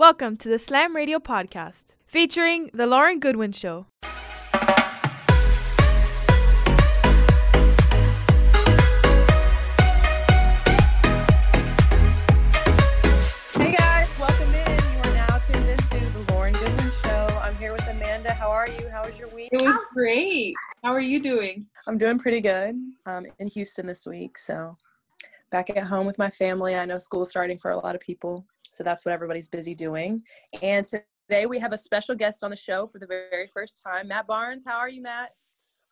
Welcome to the Slam Radio Podcast, featuring The Lauren Goodwin Show. Hey guys, welcome in. You are now tuned into the Lauren Goodwin Show. I'm here with Amanda. How are you? How was your week? It was great. How are you doing? I'm doing pretty good. I'm in Houston this week, so back at home with my family. I know school's starting for a lot of people, so that's what everybody's busy doing. And today we have a special guest on the show for the very first time, Matt Barnes. How are you, Matt?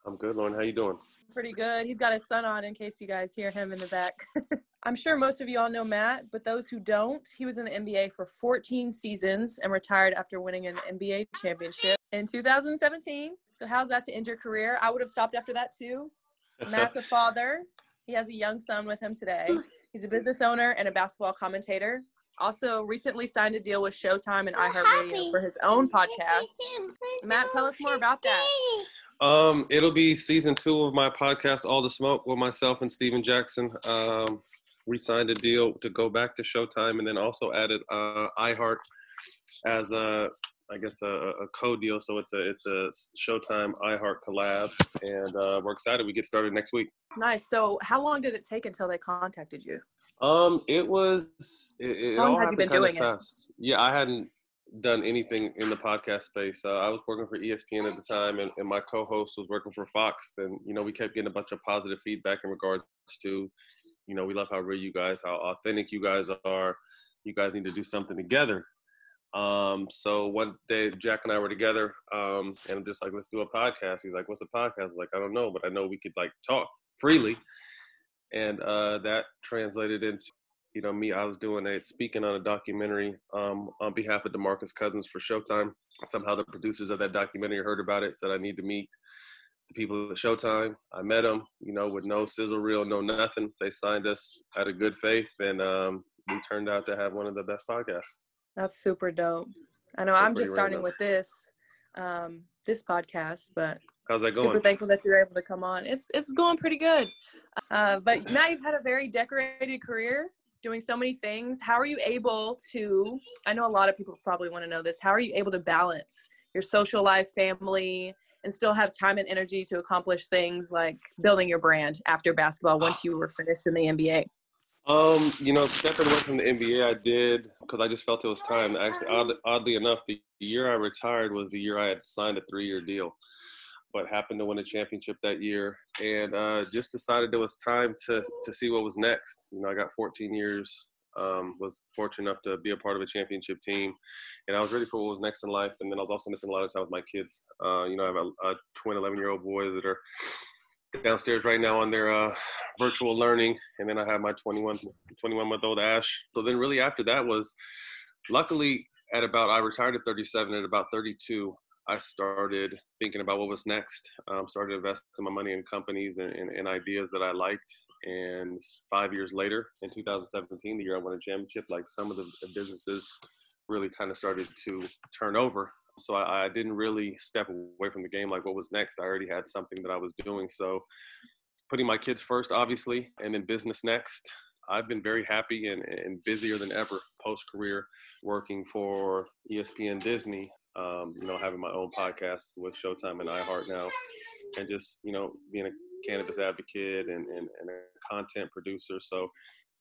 I'm good, Lauren. How are you doing? Pretty good. He's got his son on in case you guys hear him in the back. I'm sure most of you all know Matt, but those who don't, he was in the NBA for 14 seasons and retired after winning an NBA championship in 2017. So, how's that to end your career? I would have stopped after that too. Matt's a father. He has a young son with him today. He's a business owner and a basketball commentator. Also, recently signed a deal with Showtime and iHeartRadio for his own podcast. Matt, tell us more about that. Um, it'll be season two of my podcast, All the Smoke, with myself and Stephen Jackson. Um, we signed a deal to go back to Showtime, and then also added uh, iHeart as a, I guess, a, a co-deal. So it's a it's a Showtime iHeart collab, and uh, we're excited. We get started next week. Nice. So, how long did it take until they contacted you? Um, it was. It, it How long all had you been doing it? fast. Yeah, I hadn't done anything in the podcast space. Uh, I was working for ESPN at the time, and, and my co-host was working for Fox. And you know, we kept getting a bunch of positive feedback in regards to, you know, we love how real you guys, how authentic you guys are. You guys need to do something together. Um, so one day Jack and I were together, um, and I'm just like, let's do a podcast. He's like, what's a podcast? I was like, I don't know, but I know we could like talk freely. And uh, that translated into, you know, me, I was doing a speaking on a documentary um, on behalf of DeMarcus Cousins for Showtime. Somehow the producers of that documentary heard about it, said I need to meet the people at Showtime. I met them, you know, with no sizzle reel, no nothing. They signed us out of good faith, and um, we turned out to have one of the best podcasts. That's super dope. I know I'm just starting random. with this um this podcast, but How's that going? super thankful that you're able to come on. It's it's going pretty good. Uh, but now you've had a very decorated career doing so many things. How are you able to I know a lot of people probably want to know this. How are you able to balance your social life, family, and still have time and energy to accomplish things like building your brand after basketball once you were finished in the NBA? Um, you know, stepping away from the NBA, I did because I just felt it was time. Actually, odd, oddly enough, the year I retired was the year I had signed a three-year deal, but happened to win a championship that year, and uh, just decided it was time to to see what was next. You know, I got 14 years. Um, was fortunate enough to be a part of a championship team, and I was ready for what was next in life. And then I was also missing a lot of time with my kids. Uh, you know, I have a, a twin 11-year-old boys that are downstairs right now on their uh, virtual learning and then i have my 21 21 month old ash. So then really after that was luckily at about i retired at 37 at about 32 i started thinking about what was next. Um, started investing my money in companies and, and, and ideas that i liked. And five years later in 2017 the year i won a championship like some of the businesses really kind of started to turn over so I, I didn't really step away from the game like what was next? I already had something that i was doing so putting my kids first obviously and then business next. I've been very happy and, and busier than ever post career working for espn disney um, you know having my own podcast with showtime and iheart now and just you know being a cannabis advocate and, and, and a content producer. So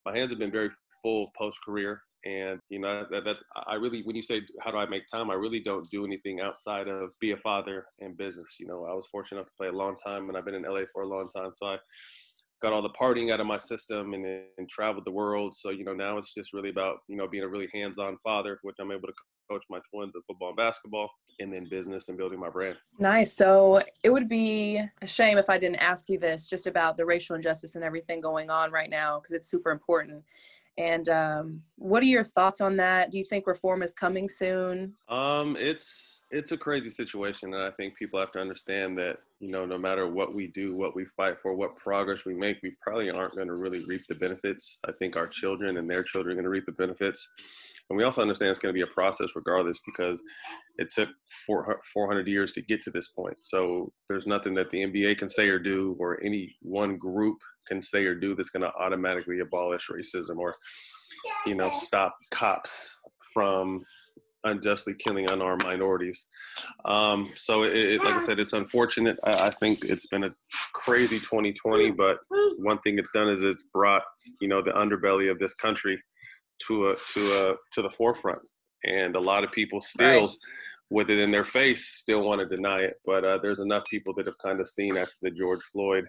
my hands have been very full post career and you know that, that's i really when you say how do i make time i really don't do anything outside of be a father and business you know i was fortunate enough to play a long time and i've been in la for a long time so i got all the partying out of my system and, and traveled the world so you know now it's just really about you know being a really hands-on father which i'm able to coach my twins in football and basketball and then business and building my brand Nice. So it would be a shame if I didn't ask you this just about the racial injustice and everything going on right now because it's super important. And um, what are your thoughts on that? Do you think reform is coming soon? Um, it's it's a crazy situation, and I think people have to understand that you know no matter what we do, what we fight for, what progress we make, we probably aren't going to really reap the benefits. I think our children and their children are going to reap the benefits, and we also understand it's going to be a process regardless because it took four, 400 years to get to this point. So there's nothing that the NBA can say or do, or any one group can say or do that's going to automatically abolish racism or you know stop cops from unjustly killing unarmed minorities. Um, so, it, it, like I said, it's unfortunate. I, I, think it's been a crazy 2020, but one thing it's done is it's brought you know the underbelly of this country to a to a to the forefront, and a lot of people still. Right. With it in their face, still want to deny it. But uh, there's enough people that have kind of seen after the George Floyd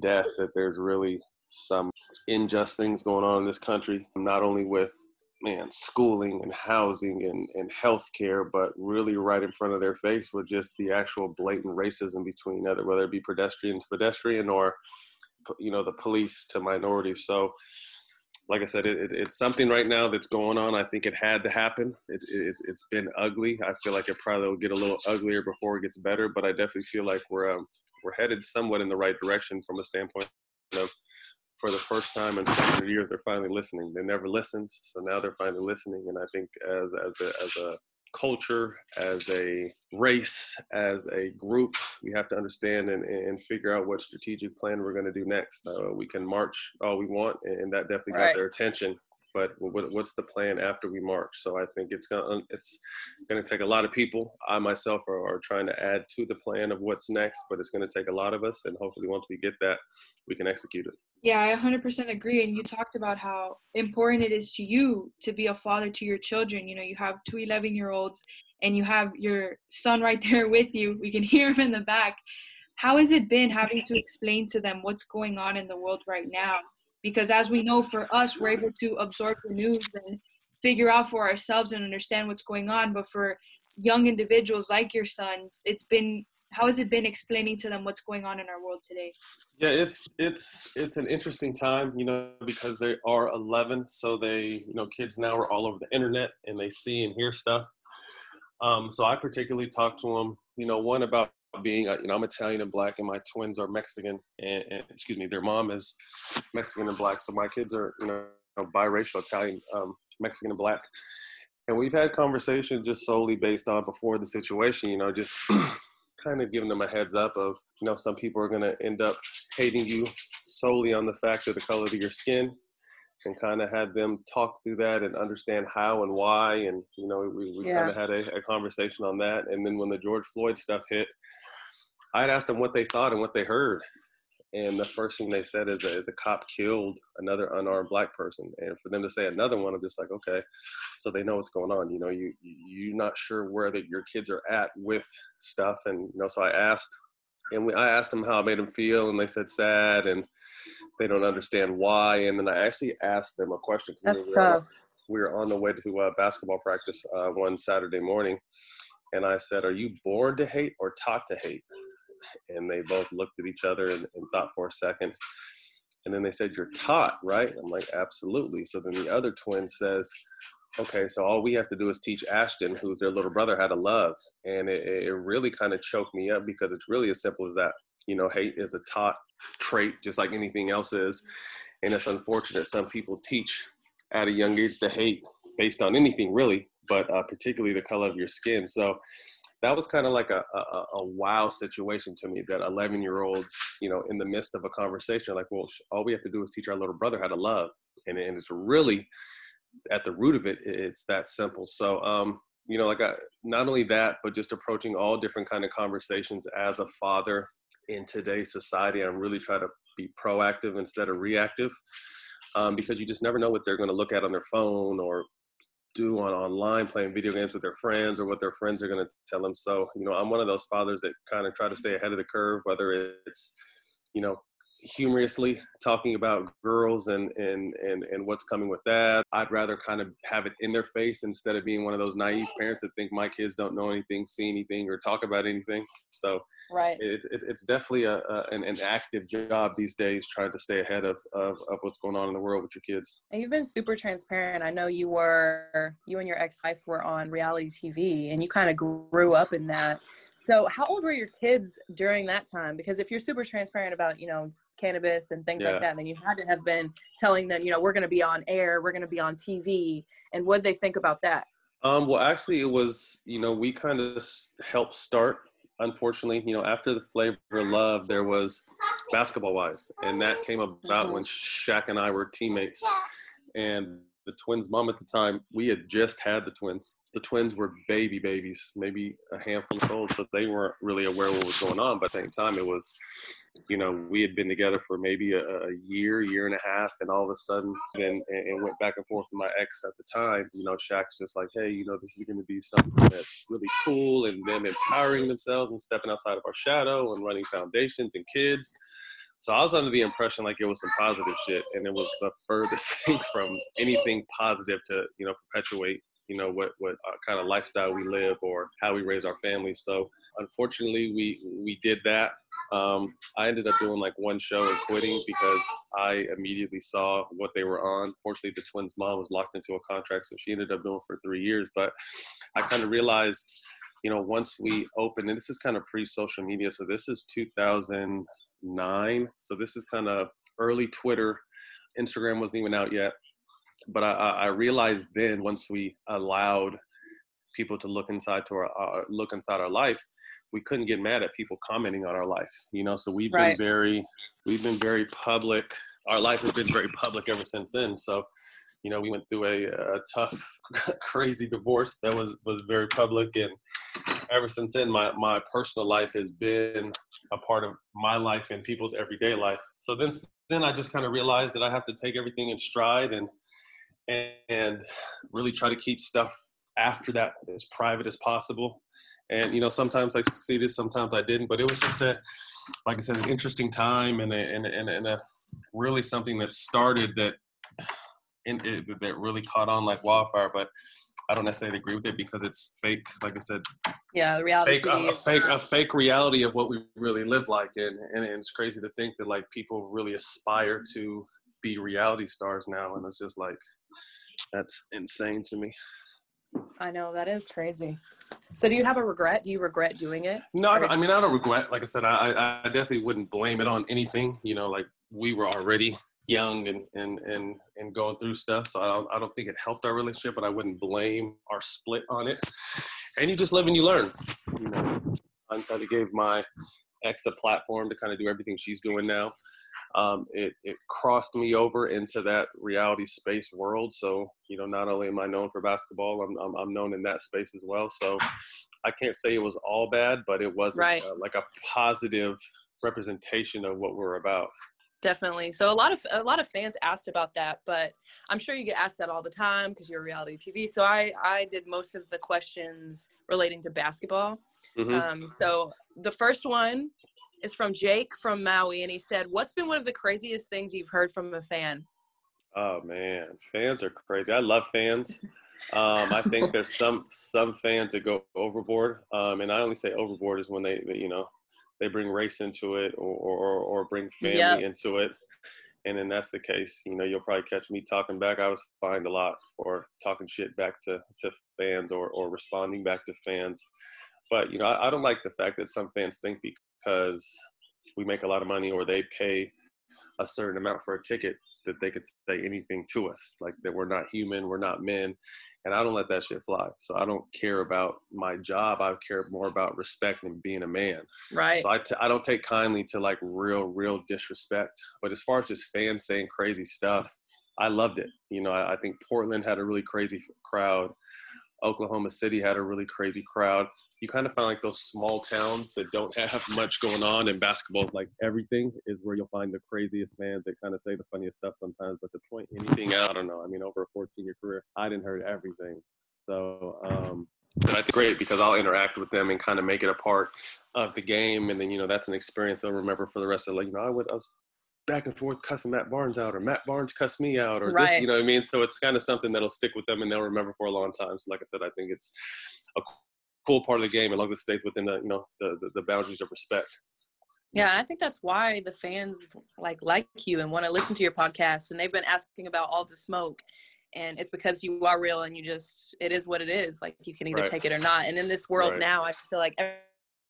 death that there's really some unjust things going on in this country, not only with man schooling and housing and, and health care but really right in front of their face with just the actual blatant racism between other whether it be pedestrian to pedestrian or you know the police to minorities. So like i said it, it, it's something right now that's going on. I think it had to happen. It, it's, it's been ugly. I feel like it probably will get a little uglier before it gets better but i definitely feel like we're um, we're headed somewhat in the right direction from a standpoint of for the first time in 100 years, they're finally listening. They never listened, so now they're finally listening. And I think as as a, as a culture, as a race, as a group, we have to understand and, and figure out what strategic plan we're going to do next. Uh, we can march all we want, and that definitely right. got their attention. But what's the plan after we march? So I think it's gonna it's to take a lot of people. I myself are, are trying to add to the plan of what's next, but it's to take a lot of us. And hopefully, once we get that, we can execute it. Yeah, I 100% agree. And you talked about how important it is to you to be a father to your children. You know, you have two 11 year olds and you have your son right there with you. We can hear him in the back. How has it been having to explain to them what's going on in the world right now? Because as we know, for us, we're able to absorb the news and figure out for ourselves and understand what's going on. But for young individuals like your sons, it's been how has it been explaining to them what's going on in our world today? Yeah, it's it's it's an interesting time, you know, because they are 11, so they, you know, kids now are all over the internet and they see and hear stuff. Um, so I particularly talk to them, you know, one about being, uh, you know, I'm Italian and black, and my twins are Mexican, and, and excuse me, their mom is Mexican and black, so my kids are, you know, biracial, Italian, um, Mexican and black. And we've had conversations just solely based on before the situation, you know, just kind of giving them a heads up of, you know, some people are going to end up hating you solely on the fact of the color of your skin and kind of had them talk through that and understand how and why. And, you know, we, we yeah. kind of had a, a, conversation on that. And then when the George Floyd stuff hit, I had asked them what they thought and what they heard. And the first thing they said is a, is a cop killed another unarmed black person. And for them to say another one, I'm just like, okay, so they know what's going on. You know, you you're not sure where that your kids are at with stuff, and you know, so I asked, and we, I asked them how it made them feel, and they said sad, and they don't understand why. And then I actually asked them a question. That's we tough. On, we were on the way to uh, basketball practice uh, one Saturday morning, and I said, "Are you born to hate or taught to hate?" And they both looked at each other and, and thought for a second. And then they said, You're taught, right? I'm like, Absolutely. So then the other twin says, Okay, so all we have to do is teach Ashton, who's their little brother, how to love. And it, it really kind of choked me up because it's really as simple as that. You know, hate is a taught trait, just like anything else is. And it's unfortunate some people teach at a young age to hate based on anything, really, but uh, particularly the color of your skin. So that was kind of like a, a, a, wow situation to me that 11 year olds you know in the midst of a conversation like well all we have to do is teach our little brother how to love and, and it's really at the root of it it's that simple. So um you know like I, not only that but just approaching all different kind of conversations as a father in today's society i'm really trying to be proactive instead of reactive um, because you just never know what they're going to look at on their phone or do on online playing video games with their friends or what their friends are going to tell them so you know i'm one of those fathers that kind of try to stay ahead of the curve whether it's you know humorously talking about girls and and and and what's coming with that. I'd rather kind of have it in their face instead of being one of those naive parents that think my kids don't know anything, see anything, or talk about anything. So right, it, it, it's definitely a, a an, an, active job these days trying to stay ahead of, of of what's going on in the world with your kids. And you've been super transparent. I know you were you and your ex-wife were on reality TV, and you kind of grew up in that. So how old were your kids during that time? Because if you're super transparent about you know cannabis and things yeah. like that, then you had to have been telling them, you know, we're going to be on air, we're going to be on TV, and what they think about that? Um, well, actually, it was, you know, we kind of helped start. Unfortunately, you know, after the flavor of love, there was Basketball Wives, and that came about mm-hmm. when Shaq and I were teammates, and the twins' mom at the time, we had just had the twins. The twins were baby babies, maybe a handful of old, so they weren't really aware what was going on. But at the same time, it was, you know, we had been together for maybe a, a year, year and a half, and all of a sudden, and, and went back and forth with my ex at the time. You know, Shaq's just like, hey, you know, this is going to be something that's really cool, and them empowering themselves and stepping outside of our shadow and running foundations and kids so I was under the impression like it was some positive shit, and it was the furthest thing from anything positive to you know perpetuate you know what what uh, kind of lifestyle we live or how we raise our families. So unfortunately, we we did that. Um, I ended up doing like one show and quitting because I immediately saw what they were on. Fortunately, the twins' mom was locked into a contract, so she ended up doing for three years. But I kind of realized, you know, once we opened, and this is kind of pre-social media, so this is 2000 nine. So this is kind of early Twitter. Instagram wasn't even out yet. But I, I realized then once we allowed people to look inside to our uh, look inside our life, we couldn't get mad at people commenting on our life. You know, so we've right. been very we've been very public. Our life has been very public ever since then. So you know, we went through a, a tough, crazy divorce that was was very public, and ever since then, my my personal life has been a part of my life and people's everyday life. So then, then I just kind of realized that I have to take everything in stride and and, and really try to keep stuff after that as private as possible. And you know, sometimes I succeeded, sometimes I didn't, but it was just a, like I said, an interesting time and a, and, a, and a really something that started that in, it, that really caught on like wildfire. But I don't necessarily agree with it because it's fake. Like I said, yeah, reality fake, uh, a, a fake a fake reality of what we really live like, and, and and it's crazy to think that like people really aspire to be reality stars now, and it's just like that's insane to me. I know that is crazy. So, do you have a regret? Do you regret doing it? No, I, I mean I don't regret. Like I said, I I definitely wouldn't blame it on anything. You know, like we were already young and and and and going through stuff. So I don't I don't think it helped our relationship, but I wouldn't blame our split on it. And you just live and you learn. You know, I gave my ex a platform to kind of do everything she's doing now. Um, it, it crossed me over into that reality space world. So, you know, not only am I known for basketball, I'm, I'm, I'm known in that space as well. So I can't say it was all bad, but it was right. uh, like a positive representation of what we're about definitely. So a lot of a lot of fans asked about that but i'm sure you get asked that all the time because you're reality tv so i i did most of the questions relating to basketball. Mm-hmm. um, so the first one is from jake from maui and he said what's been one of the craziest things you've heard from a fan? Oh man. Fans are crazy. I love fans. Um, i think there's some some fans that go overboard. Um, and i only say overboard is when they, they you know they bring race into it or or, or bring family yep. into it. And then that's the case. You know you'll probably catch me talking back. I was fined a lot for talking shit back to to fans or or responding back to fans. But you know I, I don't like the fact that some fans think because we make a lot of money or they pay a certain amount for a ticket that they could say anything to us like that we're not human we're not men and i don't let that shit fly. So i don't care about my job i care more about respect and being a man. Right. So I t- I don't take kindly to like real real disrespect but as far as just fans saying crazy stuff i loved it. You know i, I think portland had a really crazy crowd Oklahoma City had a really crazy crowd. You kind of find like those small towns that don't have much going on in basketball. Like everything is where you'll find the craziest fans that kind of say the funniest stuff sometimes. But to point anything out, I don't know. I mean, over a 14 year career, I didn't heard everything. So, um, I think great because I'll interact with them and kind of make it a part of the game. And then, you know, that's an experience they'll remember for the rest of the, like, you know, I, would, I was back and forth cussing Matt Barnes out or Matt Barnes cussed me out or right. this, you know what I mean? So it's kind of something that'll stick with them and they'll remember for a long time. So like I said, I think it's a cool part of the game as long as it stays within the, you know, the, the, the boundaries of respect. Yeah, I think that's why the fans like like you and want to listen to your podcast and they've been asking about all the smoke and it's because you are real and you just it is what it is like you can either right. take it or not and in this world right. now i feel like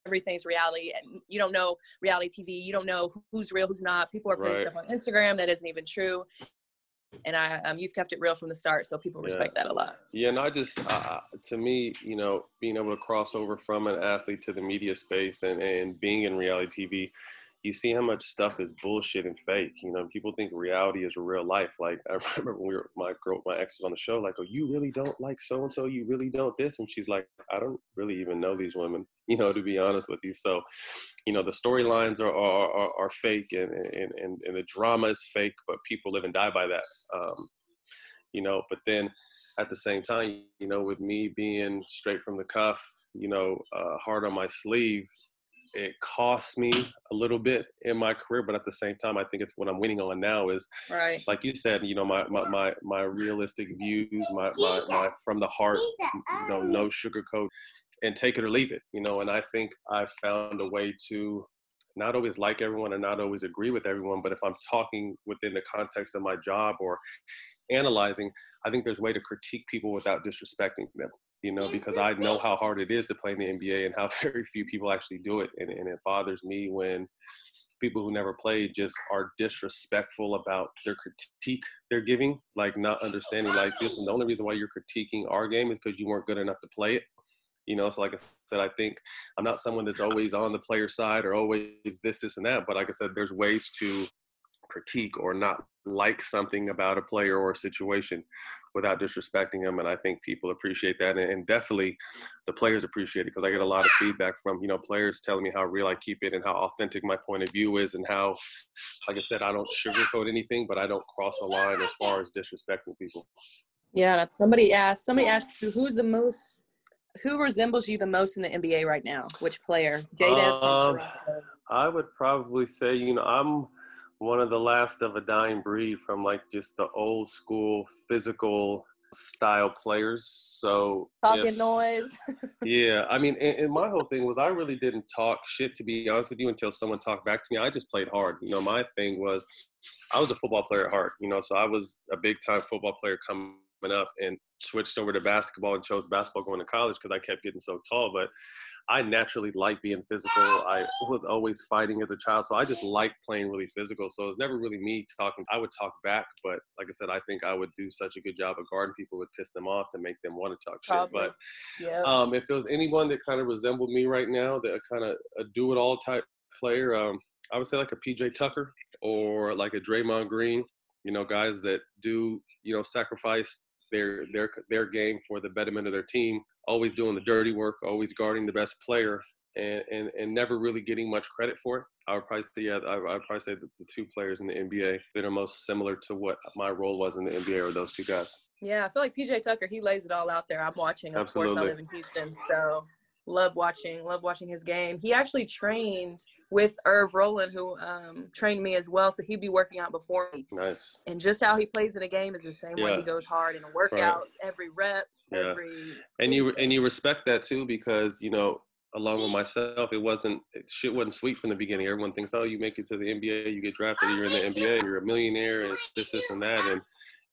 everything's reality and you don't know reality tv you don't know who's real who's not people are putting right. stuff on instagram that isn't even true and i um, you've kept it real from the start so people respect yeah. that a lot yeah and i just uh, to me you know being able to cross over from an athlete to the media space and, and being in reality tv you see how much stuff is bullshit and fake. You know, people think reality is real life. Like I remember when we were my girl, my ex was on the show, like, oh, you really don't like so and so, you really don't this, and she's like, I don't really even know these women. You know, to be honest with you. So, you know, the storylines are, are are, are fake and, and and and the drama is fake, but people live and die by that. Um, you know, but then at the same time, you know, with me being straight from the cuff, you know, uh, hard on my sleeve, it costs me a little bit in my career, but at the same time, I think it's what I'm winning on now is, right. like you said, you know, my my my, my realistic views, my, my my from the heart, you know, no sugarcoat, and take it or leave it, you know. And I think I've found a way to not always like everyone and not always agree with everyone, but if I'm talking within the context of my job or analyzing, I think there's a way to critique people without disrespecting them you know, because mm-hmm. I know how hard it is to play in the NBA and how very few people actually do it. And, and it bothers me when people who never played just are disrespectful about their critique they're giving, like not understanding like this. And the only reason why you're critiquing our game is because you weren't good enough to play it. You know, so like I said, I think I'm not someone that's always on the player side or always this, this, and that. But like I said, there's ways to critique or not like something about a player or a situation without disrespecting them. And I think people appreciate that. And, definitely the players appreciate it because I get a lot of feedback from, you know, players telling me how real I keep it and how authentic my point of view is and how, like I said, I don't sugarcoat anything, but I don't cross the line as far as disrespecting people. Yeah. Somebody asked, somebody asked you, who's the most, who resembles you the most in the NBA right now? Which player? Jaden? Um, I would probably say, you know, I'm, one of the last of a dying breed from like just the old school physical style players. So talking if, noise. yeah, I mean, and, and, my whole thing was I really didn't talk shit to be honest with you until someone talked back to me. I just played hard. You know, my thing was I was a football player at heart. You know, so I was a big time football player coming up and switched over to basketball and chose basketball going to college because I kept getting so tall. But I naturally like being physical. I was always fighting as a child, so I just like playing really physical. So it was never really me talking. I would talk back, but like I said, I think I would do such a good job of guarding people would piss them off to make them want to talk Probably. shit. But yeah. um, if it was anyone that kind of resembled me right now, that kind of a do-it-all type player, um, I would say like a PJ Tucker or like a Draymond Green. You know, guys that do you know sacrifice their their their game for the betterment of their team always doing the dirty work, always guarding the best player, and and, and never really getting much credit for it. I would probably say, yeah, I would probably say the, the two players in the NBA that are most similar to what my role was in the NBA are those two guys. Yeah, I feel like PJ Tucker, he lays it all out there. I'm watching, of Absolutely. course, I live in Houston, so love watching, love watching his game. He actually trained with Irv Roland, who um, trained me as well. So he'd be working out before me. Nice. And just how he plays in a game is the same yeah. way he goes hard in the workouts, right. every rep, yeah. every. And you and you respect that too because you know along with myself, it wasn't it, shit wasn't sweet from the beginning. Everyone thinks, oh, you make it to the NBA, you get drafted, you're in the NBA, you're a millionaire, and this, this, and that. And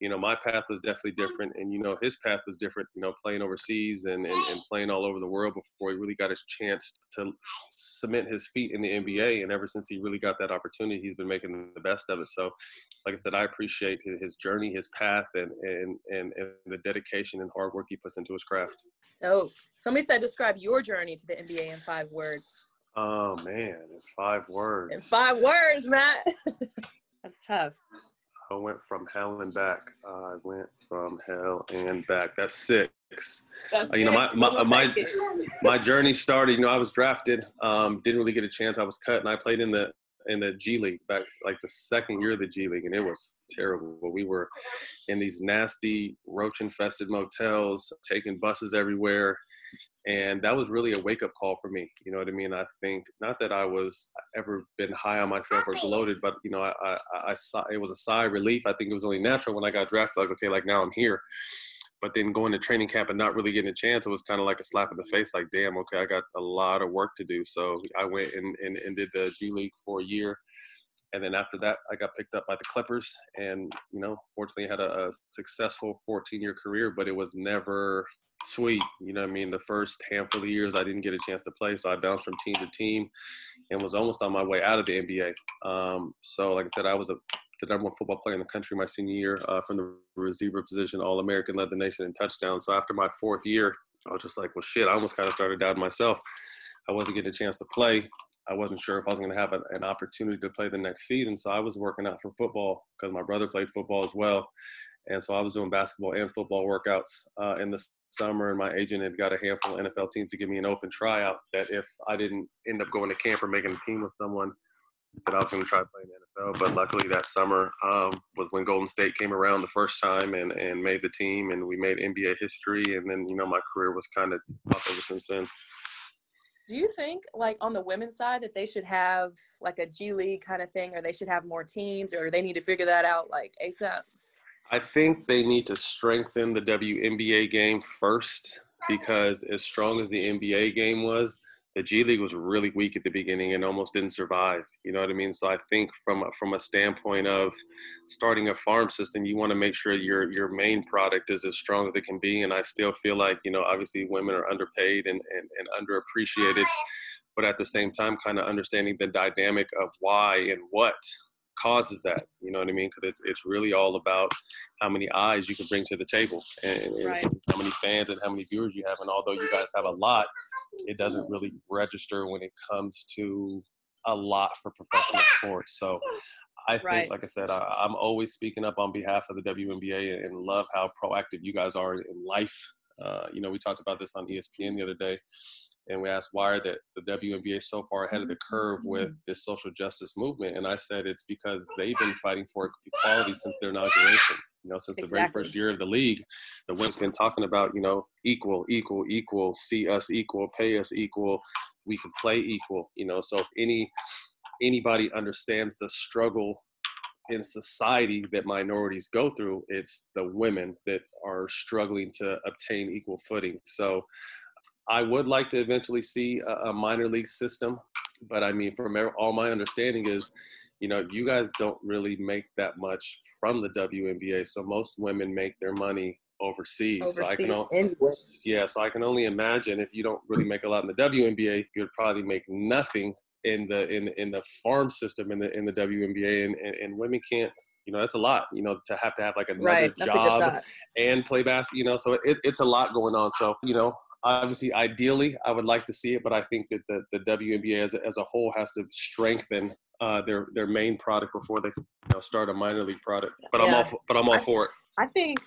you know, my path was definitely mm-hmm. different, and you know, his path was different. You know, playing overseas and, and, and playing all over the world before he really got his chance to cement his feet in the NBA. And ever since he really got that opportunity, he's been making the best of it. So, like I said, I appreciate his, his journey, his path, and, and and and the dedication and hard work he puts into his craft. Oh, somebody said describe your journey to the NBA in five words. Oh man, in five words. In five words, Matt. That's tough. I went from hell and back. I went from hell and back. That's six. That's uh, you know, my my my, my, journey started. You know, I was drafted. Um, didn't really get a chance. I was cut, and I played in the in the G League back like the second year of the G League, and it was terrible. We were in these nasty roach infested motels, taking buses everywhere, and that was really a wake up call for me. You know what I mean? I think not that I was ever been high on myself or gloated, but you know, I I, I saw it was a sigh of relief. I think it was only natural when I got drafted. Like, okay, like now I'm here but then going to training camp and not really getting a chance, it was kind of like a slap in the face. Like, damn, okay, I got a lot of work to do. So I went and, and, and did the G League for a year. And then after that, I got picked up by the Clippers and, you know, fortunately had a, a successful 14 year career, but it was never sweet. You know I mean? The first handful of years, I didn't get a chance to play. So I bounced from team to team and was almost on my way out of the NBA. Um, so, like I said, I was a the number one football player in the country my senior year uh, from the receiver position, All American, led the nation in touchdowns. So after my fourth year, I was just like, well, shit, I almost kind of started doubting myself. I wasn't getting a chance to play. I wasn't sure if I was going to have a, an opportunity to play the next season. So I was working out for football because my brother played football as well. And so I was doing basketball and football workouts uh, in the summer. And my agent had got a handful of NFL teams to give me an open tryout that if I didn't end up going to camp or making a team with someone, that I was going to try playing the NFL. But luckily that summer um, was when Golden State came around the first time and, and made the team and we made NBA history. And then, you know, my career was kind of up ever since then. Do you think like on the women's side that they should have like a G League kind of thing or they should have more teams or they need to figure that out like ASAP? I think they need to strengthen the WNBA game first because as strong as the NBA game was, the G League was really weak at the beginning and almost didn't survive. You know what I mean? So I think from a, from a standpoint of starting a farm system, you want to make sure your your main product is as strong as it can be. And I still feel like you know obviously women are underpaid and and, and underappreciated, but at the same time, kind of understanding the dynamic of why and what causes that. You know what I mean? Because it's it's really all about how many eyes you can bring to the table and, and right. how many fans and how many viewers you have. And although you guys have a lot, it doesn't really register when it comes to a lot for professional sports. So I think, right. like I said, I, am always speaking up on behalf of the WNBA and love how proactive you guys are in life. Uh, you know, we talked about this on ESPN the other day and we asked why are the, the WNBA so far ahead of the curve with mm-hmm. this social justice movement? And I said it's because they've been fighting for equality since their inauguration. You know, since exactly. the very first year of the league, the women's been talking about, you know, equal, equal, equal, see us equal, pay us equal, we can play equal. You know, so if any anybody understands the struggle in society that minorities go through, it's the women that are struggling to obtain equal footing. So I would like to eventually see a, a minor league system, but I mean, from all my understanding is, you know, you guys don't really make that much from the WNBA. So most women make their money overseas. overseas so I can only, yeah, so I can only imagine if you don't really make a lot in the WNBA, you'd probably make nothing in the in in the farm system in the in the WNBA, and and, and women can't. You know, that's a lot. You know, to have to have like another right. job and play basketball. You know, so it, it's a lot going on. So you know, obviously ideally i would like to see it but i think that the, the WNBA as a, as a whole has to strengthen uh, their their main product before they you know, start a minor league product but yeah. i'm all for, but i'm all I, for it i think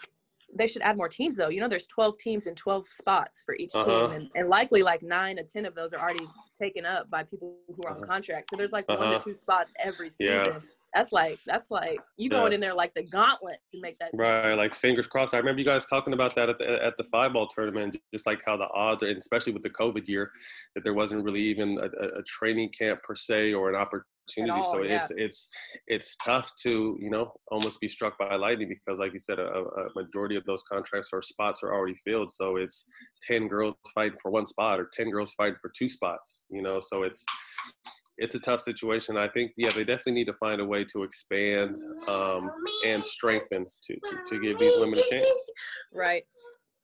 they should add more teams though you know there's 12 teams and 12 spots for each uh-huh. team and, and, likely like nine or 10 of those are already taken up by people who are uh-huh. on contract so there's like uh-huh. one to uh-huh. two spots every season yeah that's like that's like you going yeah. in there like the gauntlet to make that. Team. Right, like fingers crossed. I remember you guys talking about that at the at the five ball tournament, just like how the odds, are, and especially with the COVID year, that there wasn't really even a, a training camp per se or an opportunity. All, so yeah. it's it's it's tough to you know almost be struck by lightning because, like you said, a, a majority of those contracts or spots are already filled. So it's ten girls fighting for one spot or ten girls fighting for two spots. You know, so it's it's a tough situation. I think, yeah, they definitely need to find a way to expand um, and strengthen to, to, to give these women a chance. Right.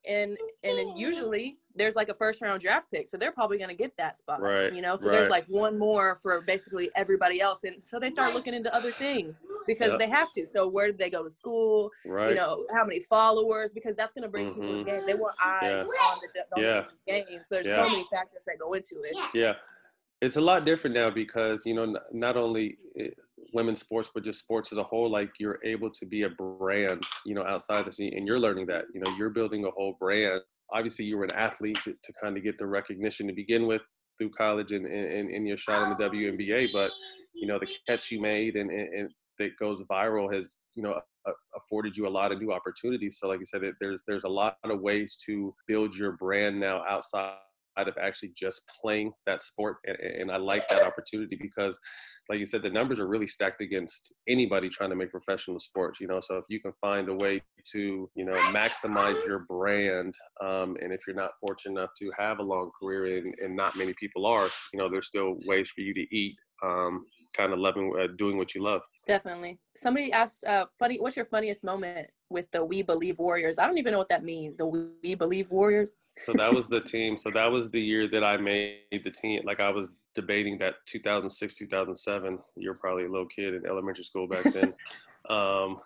And and then usually there's like a first round draft pick, so they're probably gonna get that spot. Right. You know, so right. there's like one more for basically everybody else, and so they start looking into other things because yep. they have to. So where did they go to school? Right. You know, how many followers? Because that's gonna bring mm-hmm. people to the game. They want eyes yeah. on the, the yeah. game. So there's yeah. so many factors that go into it. Yeah it's a lot different now because you know not only women's sports but just sports as a whole like you're able to be a brand you know outside the scene and you're learning that you know you're building a whole brand. Obviously you were an athlete to, to kind of get the recognition to begin with through college and, and, and your shot in the oh, WNBA but you know the catch you made and, and, and that goes viral has you know afforded you a lot of new opportunities. So like you said there's there's a lot of ways to build your brand now outside of actually just playing that sport. And, and, I like that opportunity because, like you said, the numbers are really stacked against anybody trying to make professional sports. You know, so if you can find a way to, you know, maximize your brand, um, and if you're not fortunate enough to have a long career, and, and not many people are, you know, there's still ways for you to eat. Um, kind of loving uh, doing what you love. Definitely. Somebody asked, uh, "Funny, what's your funniest moment with the We Believe Warriors?" I don't even know what that means. The We Believe Warriors. so that was the team. So that was the year that I made the team. Like I was debating that 2006, 2007. You're probably a little kid in elementary school back then. um,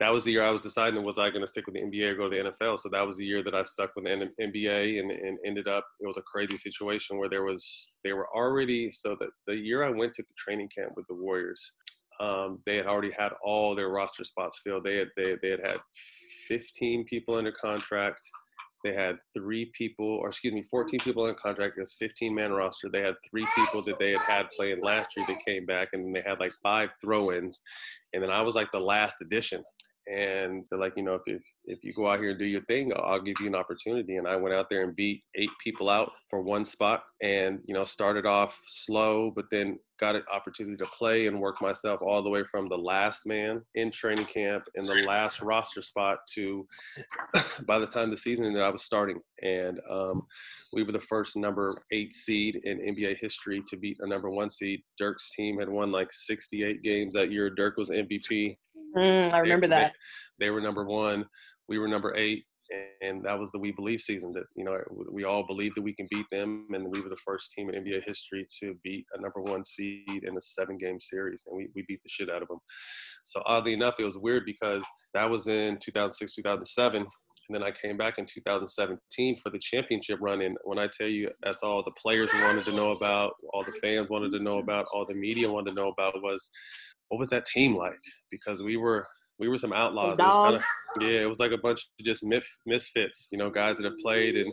that was the year I was deciding was I going to stick with the NBA or go to the NFL. So that was the year that I stuck with the NBA and, and ended up it was a crazy situation where there was they were already so that the year I went to the training camp with the Warriors, um, they had already had all their roster spots filled. They had they, they had had 15 people under contract. They had three people, or excuse me, 14 people under contract. It's 15 man roster. They had three people that they had had playing last year that came back, and they had like five throw ins. And then I was like the last addition and they're like, you know, if you if you go out here and do your thing, I'll give you an opportunity. And I went out there and beat eight people out for one spot, and you know, started off slow, but then got an opportunity to play and work myself all the way from the last man in training camp in the last roster spot to by the time the season ended, I was starting. And um, we were the first number eight seed in NBA history to beat a number one seed. Dirk's team had won like 68 games that year. Dirk was MVP. Mm, I remember they, that. They, they, were number one. We were number eight. And that was the We Believe season that, you know, we all believed that we can beat them. And we were the first team in NBA history to beat a number one seed in a seven game series. And we, we beat the shit out of them. So oddly enough, it was weird because that was in 2006, 2007. And then I came back in 2017 for the championship run. And when I tell you that's all the players wanted to know about, all the fans wanted to know about, all the media wanted to know about was what was that team like? Because we were we were some outlaws. It kind of, yeah, it was like a bunch of just misfits, you know, guys that have played and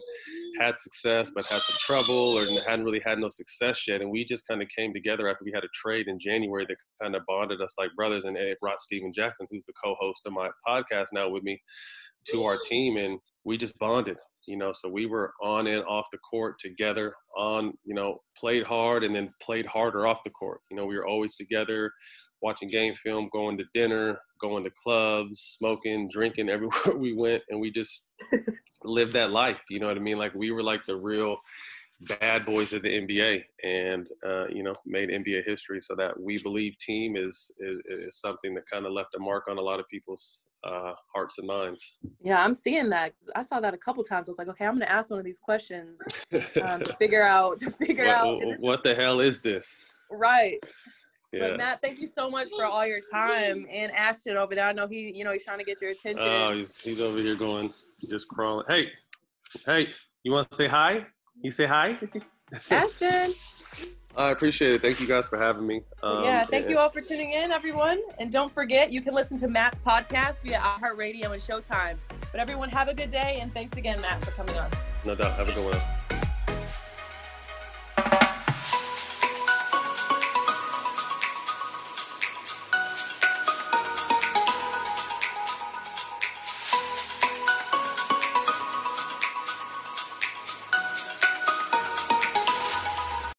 had success but had some trouble or hadn't really had no success yet. And we just kind of came together after we had a trade in January that kind of bonded us like brothers. And it brought Stephen Jackson, who's the co-host of my podcast now with me, to our team, and we just bonded you know so we were on and off the court together on you know played hard and then played harder off the court you know we were always together watching game film going to dinner going to clubs smoking drinking everywhere we went and we just lived that life you know what i mean like we were like the real bad boys of the nba and uh, you know made nba history so that we believe team is is, is something that kind of left a mark on a lot of people's uh, hearts and minds. Yeah, I'm seeing that. I saw that a couple times. I was like, okay, I'm going to ask one of these questions um, to figure out to figure what, out what, what the hell is this? Right. Yeah. But Matt, thank you so much for all your time. And Ashton over there, I know he, you know, he's trying to get your attention. Oh, he's he's over here going, just crawling. Hey, hey, you want to say hi? You say hi? Ashton. I appreciate it. Thank you guys for having me. Um, yeah, thank and, you all for tuning in, everyone. And don't forget, you can listen to Matt's podcast via iHeartRadio and Showtime. But everyone, have a good day, and thanks again, Matt, for coming on. No doubt. Have a good one.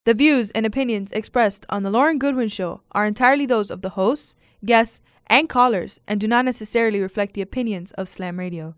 The views and opinions expressed on The Lauren Goodwin Show are entirely those of the hosts, guests, and callers and do not necessarily reflect the opinions of Slam Radio.